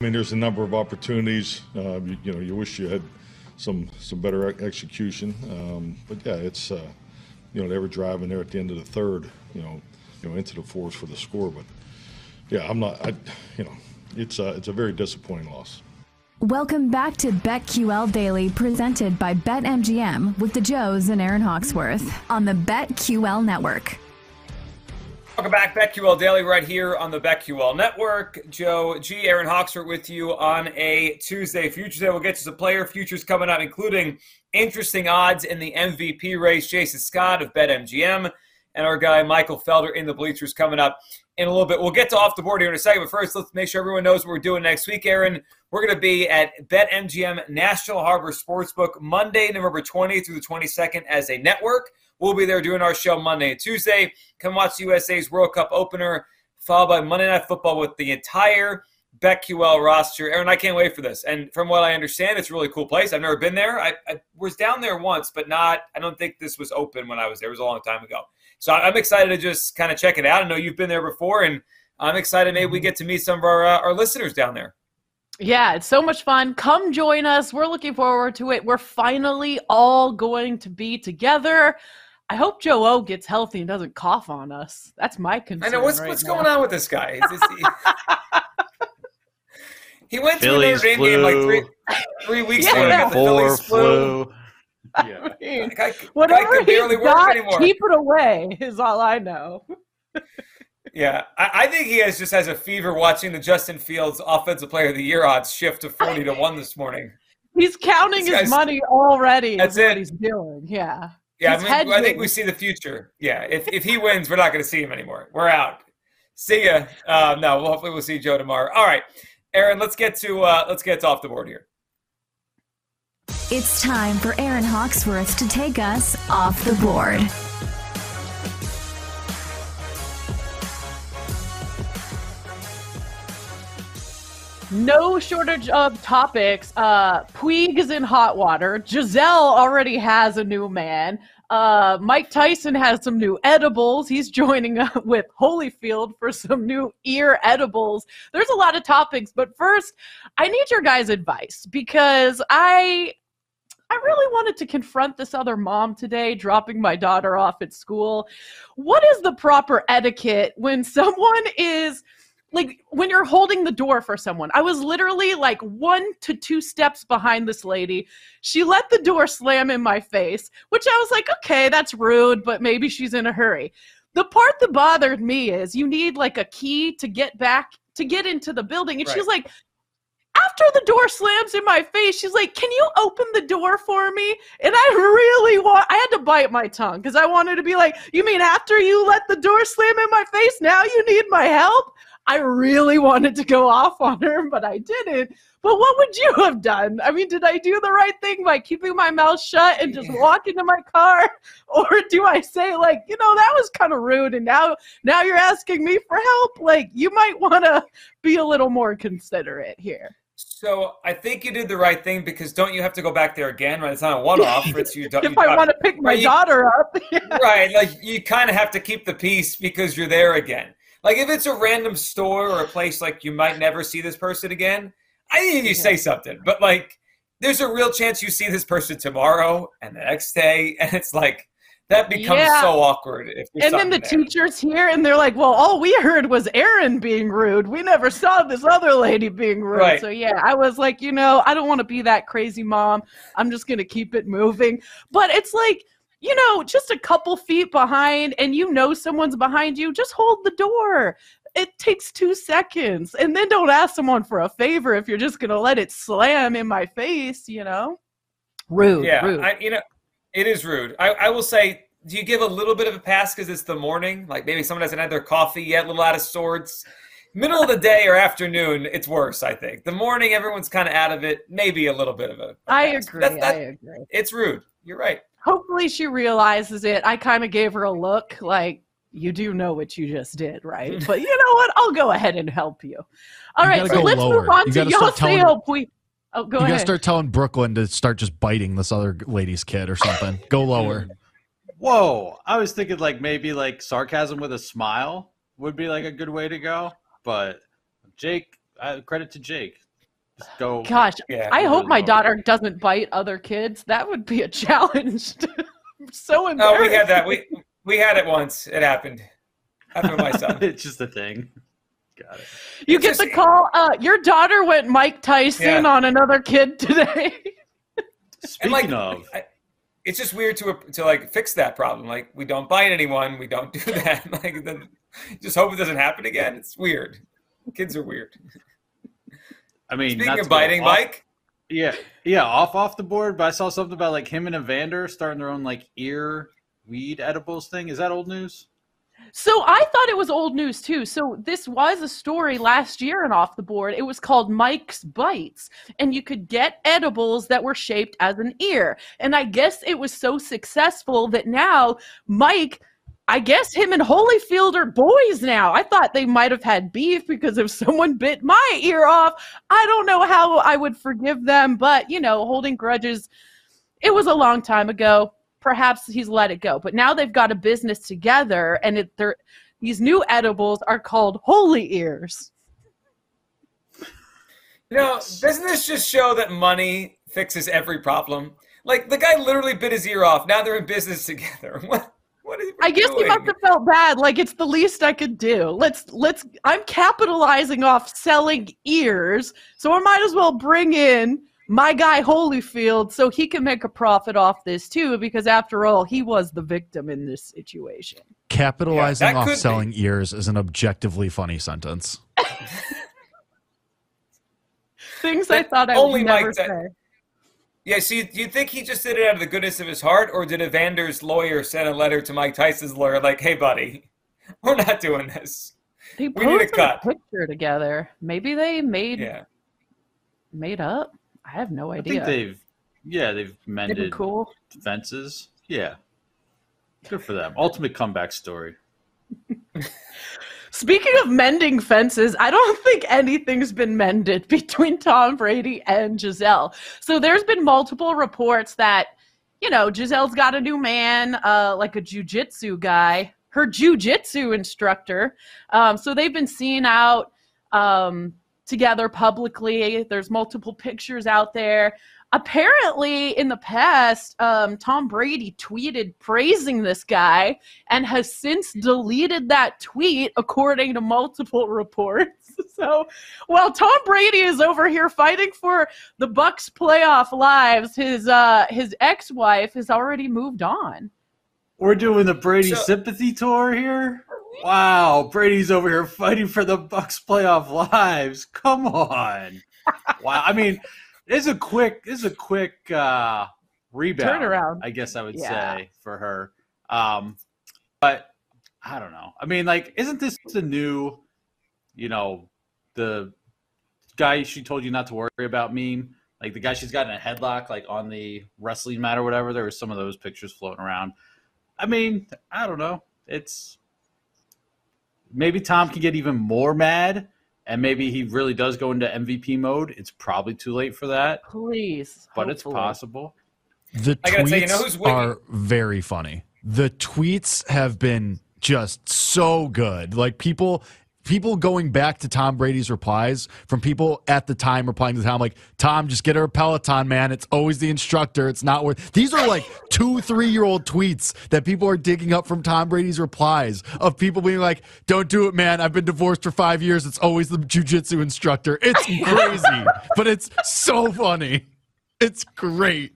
I mean, there's a number of opportunities. Uh, you, you, know, you wish you had some some better execution. Um, but yeah, it's uh, you know they were driving there at the end of the third. You know, you know into the fours for the score. But yeah, I'm not. I you know, it's a, it's a very disappointing loss. Welcome back to BetQL Daily, presented by BetMGM with the Joes and Aaron Hawksworth on the BetQL Network. Welcome back, BetQL Daily, right here on the BetQL Network. Joe G. Aaron Hawksworth with you on a Tuesday. Futures Day, we'll get to some player futures coming up, including interesting odds in the MVP race. Jason Scott of BetMGM and our guy Michael Felder in the bleachers coming up in a little bit. We'll get to off the board here in a second, but first, let's make sure everyone knows what we're doing next week, Aaron. We're going to be at BetMGM National Harbor Sportsbook Monday, November 20th through the 22nd as a network. We'll be there doing our show Monday and Tuesday. Come watch USA's World Cup opener, followed by Monday Night Football with the entire BetQL roster. Aaron, I can't wait for this. And from what I understand, it's a really cool place. I've never been there. I, I, was down there once, but not. I don't think this was open when I was there. It was a long time ago. So I'm excited to just kind of check it out. I know you've been there before, and I'm excited. Maybe we get to meet some of our uh, our listeners down there. Yeah, it's so much fun. Come join us. We're looking forward to it. We're finally all going to be together. I hope Joe O gets healthy and doesn't cough on us. That's my concern. I know what's right what's now. going on with this guy. Is, he, he went Phillies to a Notre game like three three weeks Yeah. ago. He got the flu. flu. Yeah. I mean, That guy, Whatever guy can barely he's work got, anymore. keep it away is all I know. Yeah, I, I think he has just has a fever watching the Justin Fields Offensive Player of the Year odds shift to forty to one this morning. He's counting This his money already. That's is what it. he's doing. Yeah. Yeah, I, mean, I think we see the future. Yeah, if, if he wins, we're not going to see him anymore. We're out. See ya. Uh, no, well, hopefully we'll see Joe tomorrow. All right, Aaron, let's get to uh, let's get to off the board here. It's time for Aaron Hawksworth to take us off the board. No shortage of topics. Uh, Puig is in hot water. Gisele already has a new man. Uh, Mike Tyson has some new edibles. He's joining up with Holyfield for some new ear edibles. There's a lot of topics, but first, I need your guys' advice because I I really wanted to confront this other mom today, dropping my daughter off at school. What is the proper etiquette when someone is like when you're holding the door for someone? I was literally like one to two steps behind this lady. She let the door slam in my face, which I was like, okay, that's rude, but maybe she's in a hurry. The part that bothered me is you need like a key to get back to get into the building. And she's like, after the door slams in my face, she's like, Can you open the door for me? And I really want, I had to bite my tongue because I wanted to be like, You mean after you let the door slam in my face, now you need my help? I really wanted to go off on her, but I didn't. But what would you have done? I mean, did I do the right thing by keeping my mouth shut and just walk into my car? Or do I say, like, you know, that was kind of rude and now now you're asking me for help? Like, you might want to be a little more considerate here. So I think you did the right thing because don't you have to go back there again? Right? It's not a one-off. It's you. if I want to pick my Right, you- daughter up. right, like you kind of have to keep the peace because you're there again. Like if it's a random store or a place like you might never see this person again, I think you say something. But like, there's a real chance you see this person tomorrow and the next day, and it's like that becomes Yeah. so awkward. If and then the there. teacher's here and they're like, well, all we heard was Aaron being rude. We never saw this other lady being rude. Right. So, yeah, I was like, you know, I don't want to be that crazy mom. I'm just going to keep it moving. But it's like, you know, just a couple feet behind and you know someone's behind you, just hold the door. It takes two seconds. And then don't ask someone for a favor if you're just going to let it slam in my face, you know? Rude. yeah, rude. I, you know, it is rude. I, I will say, do you give a little bit of a pass because it's the morning? Like maybe someone hasn't had their coffee yet, a little out of sorts. Middle of the day or afternoon, it's worse. I think the morning, everyone's kind of out of it. Maybe a little bit of a. a I pass. agree. That's- that- I agree. It's rude. You're right. Hopefully she realizes it. I kind of gave her a look like you do know what you just did, right? But you know what? I'll go ahead and help you. All You right, so go let's lower. move on You to gotta start telling- Yasiel Puig. Oh, go you ahead. gotta start telling Brooklyn to start just biting this other lady's kid or something. Go lower. Whoa! I was thinking like maybe like sarcasm with a smile would be like a good way to go, but Jake, uh, credit to Jake, Just go. Gosh, Yeah. I hope my Really daughter doesn't bite other kids. That would be a challenge. I'm so Oh, we had that. We we had it once. It happened. Happened with my son. it's just a thing. Got it. You It's get just- the call. Uh, your daughter went Mike Tyson Yeah. on another kid today. Speaking like, of, I- it's just weird to to like fix that problem. Like we don't bite anyone. We don't do that. Like then just hope it doesn't happen again. It's weird. Kids are weird. I mean, Speaking not of biting, off- Mike. Yeah, yeah, off off the board. But I saw something about like him and Evander starting their own like ear weed edibles thing. Is that old news? So I thought it was old news too. So this was a story last year and off the board. It was called Mike's Bites, and you could get edibles that were shaped as an ear. And I guess it was so successful that now Mike, I guess him and Holyfield are boys now. I thought they might have had beef because if someone bit my ear off, I don't know how I would forgive them, but you know, holding grudges it was a long time ago. Perhaps he's let it go, but now they've got a business together, and it, they're these new edibles are called Holy Ears. You know, doesn't this just show that money fixes every problem? Like the guy literally bit his ear off. Now they're in business together. What? What is he I guess he must have felt bad. Like it's the least I could do. Let's let's. I'm capitalizing off selling ears, so I might as well bring in my guy Holyfield so he can make a profit off this too. Because after all, he was the victim in this situation. Capitalizing Yeah, off could be. selling ears is an objectively funny sentence. Things I thought I only would never Mike Ty- say. Yeah, see, do you think he just did it out of the goodness of his heart, or did Evander's lawyer send a letter to Mike Tyson's lawyer like, "Hey, buddy, we're not doing this." They We need a posted cut. picture together. Maybe they made Yeah, made up. I have no I idea. think they've, yeah, they've They've mended cool. fences. Yeah, good for them. Ultimate comeback story. Speaking of mending fences, I don't think anything's been mended between Tom Brady and Gisele. So there's been multiple reports that, you know, Gisele's got a new man, uh, like a jujitsu guy, her jujitsu instructor. Um, so they've been seen out um, together publicly. There's multiple pictures out there. Apparently, in the past, um, Tom Brady tweeted praising this guy and has since deleted that tweet according to multiple reports. So while Tom Brady is over here fighting for the Bucs playoff lives, his uh his ex-wife has already moved on. We're doing the Brady So- sympathy tour here. Wow, Brady's over here fighting for the Bucs playoff lives. Come on. wow, I mean, this is a quick, this is a quick uh, rebound. Turnaround. I guess I would Yeah. say for her. Um, but I don't know. I mean, like, isn't this the new, you know, the guy she told you not to worry about meme? Like the guy she's got in a headlock, like on the wrestling mat or whatever. There were some of those pictures floating around. I mean, I don't know. It's maybe Tom can get even more mad, and maybe he really does go into MVP mode. It's probably too late for that, Please. but it's possible. The I tweets say, you know are very funny. The tweets have been just so good. Like people people going back to Tom Brady's replies from people at the time replying to Tom like, Tom, just get her a Peloton, man. It's always the instructor. It's not worth these are like two, three year old tweets that people are digging up from Tom Brady's replies of people being like, Don't do it, man. I've been divorced for five years. It's always the jujitsu instructor. It's crazy, but it's so funny. It's great.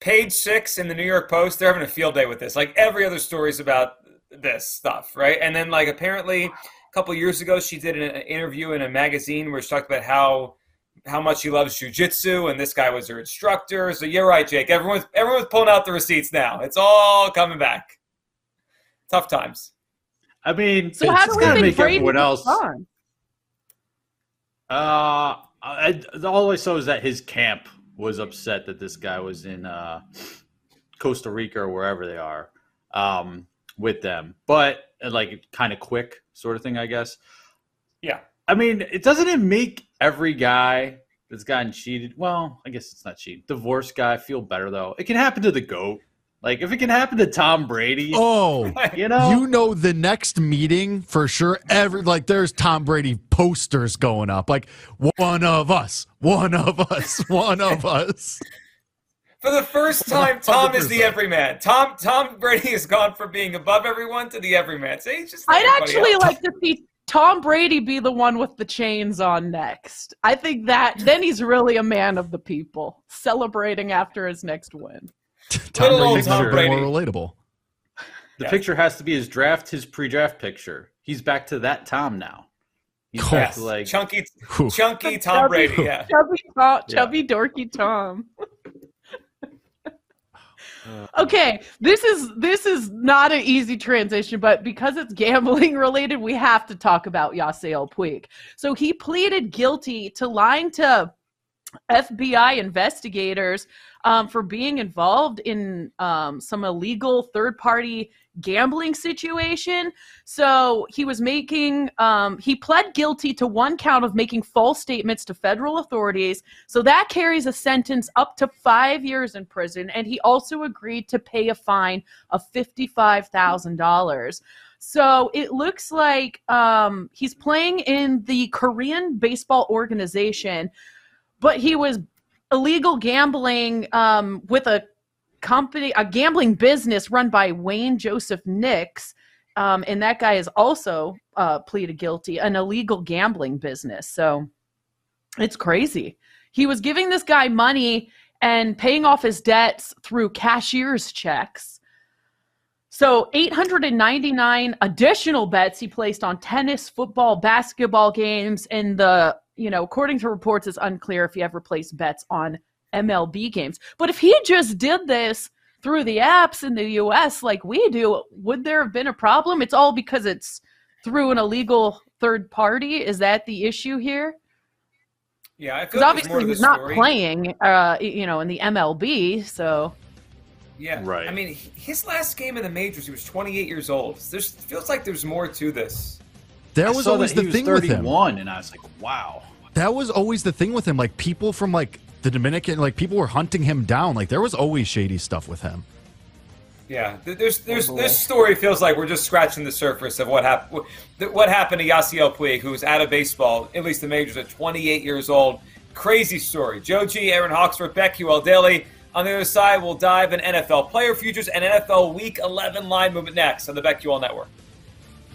page six in the New York Post, they're having a field day with this. Like every other story is about this stuff, right? And then like apparently a couple years ago, she did an interview in a magazine where she talked about how how much she loves jujitsu, and this guy was her instructor. So you're right, Jake. Everyone's everyone's pulling out the receipts now. It's all coming back. Tough times. I mean, So how it's do we gonna make everyone else. responds? Uh, I, all I saw was that his camp was upset that this guy was in uh, Costa Rica or wherever they are um, with them, but uh, like kind of quick sort of thing, I guess. Yeah. I mean, it doesn't it make every guy that's gotten cheated? Well, I guess it's not cheated. Divorced guy feel better though. It can happen to the goat. Like if it can happen to Tom Brady, Oh, you know, you know the next meeting for sure. Every like there's Tom Brady posters going up. Like one of us, one of us, one of us. For the first time, Tom is the everyman. Tom Tom Brady has gone from being above everyone to the everyman. So he's just. I'd actually else. like to see Tom Brady be the one with the chains on next. I think that then he's really a man of the people, celebrating after his next win. Tom Little old Brady's Tom never been more relatable. the Yeah. picture has to be his draft, his pre-draft picture. He's back to that Tom now. He's Cool. back Yes, to like chunky, Whew. chunky Tom Brady. Yeah. Chubby, Tom, Yeah. chubby, dorky Tom. Okay, this is this is not an easy transition, but because it's gambling related, we have to talk about Yasiel Puig. So he pleaded guilty to lying to FBI investigators um, for being involved in um, some illegal third party gambling situation. So he was making, um, he pled guilty to one count of making false statements to federal authorities. So that carries a sentence up to five years in prison. And he also agreed to pay a fine of $55,000. So it looks like um, he's playing in the Korean baseball organization, but he was illegal gambling um, with a company, a gambling business run by Wayne Joseph Nix. Um, and that guy is also uh, pleaded guilty, an illegal gambling business. So it's crazy. He was giving this guy money and paying off his debts through cashier's checks. So 899 additional bets he placed on tennis, football, basketball games, and the, you know, according to reports, it's unclear if he ever placed bets on MLB games. But if he just did this through the apps in the US like we do, would there have been a problem? It's all because it's through an illegal third party. Is that the issue here? Yeah, I Because feel like there's more obviously to he's not story. playing, uh, you know, in the MLB. So Yeah, Right. I mean, his last game in the majors, he was 28 years old. There's feels like there's more to this. That was always that the he was thing with him. 31, and I was like, wow. That was always the thing with him. Like people from like the Dominican, like people were hunting him down. Like there was always shady stuff with him. Yeah, th- there's there's this story feels like we're just scratching the surface of what happened. What happened to Yasiel Puig, who was out of baseball, at least the majors, at 28 years old. Crazy story. Joe G, Aaron Hawksworth, BetQL Daily. On the other side, we'll dive in NFL player futures and NFL Week 11 line movement next on the BetQL Network.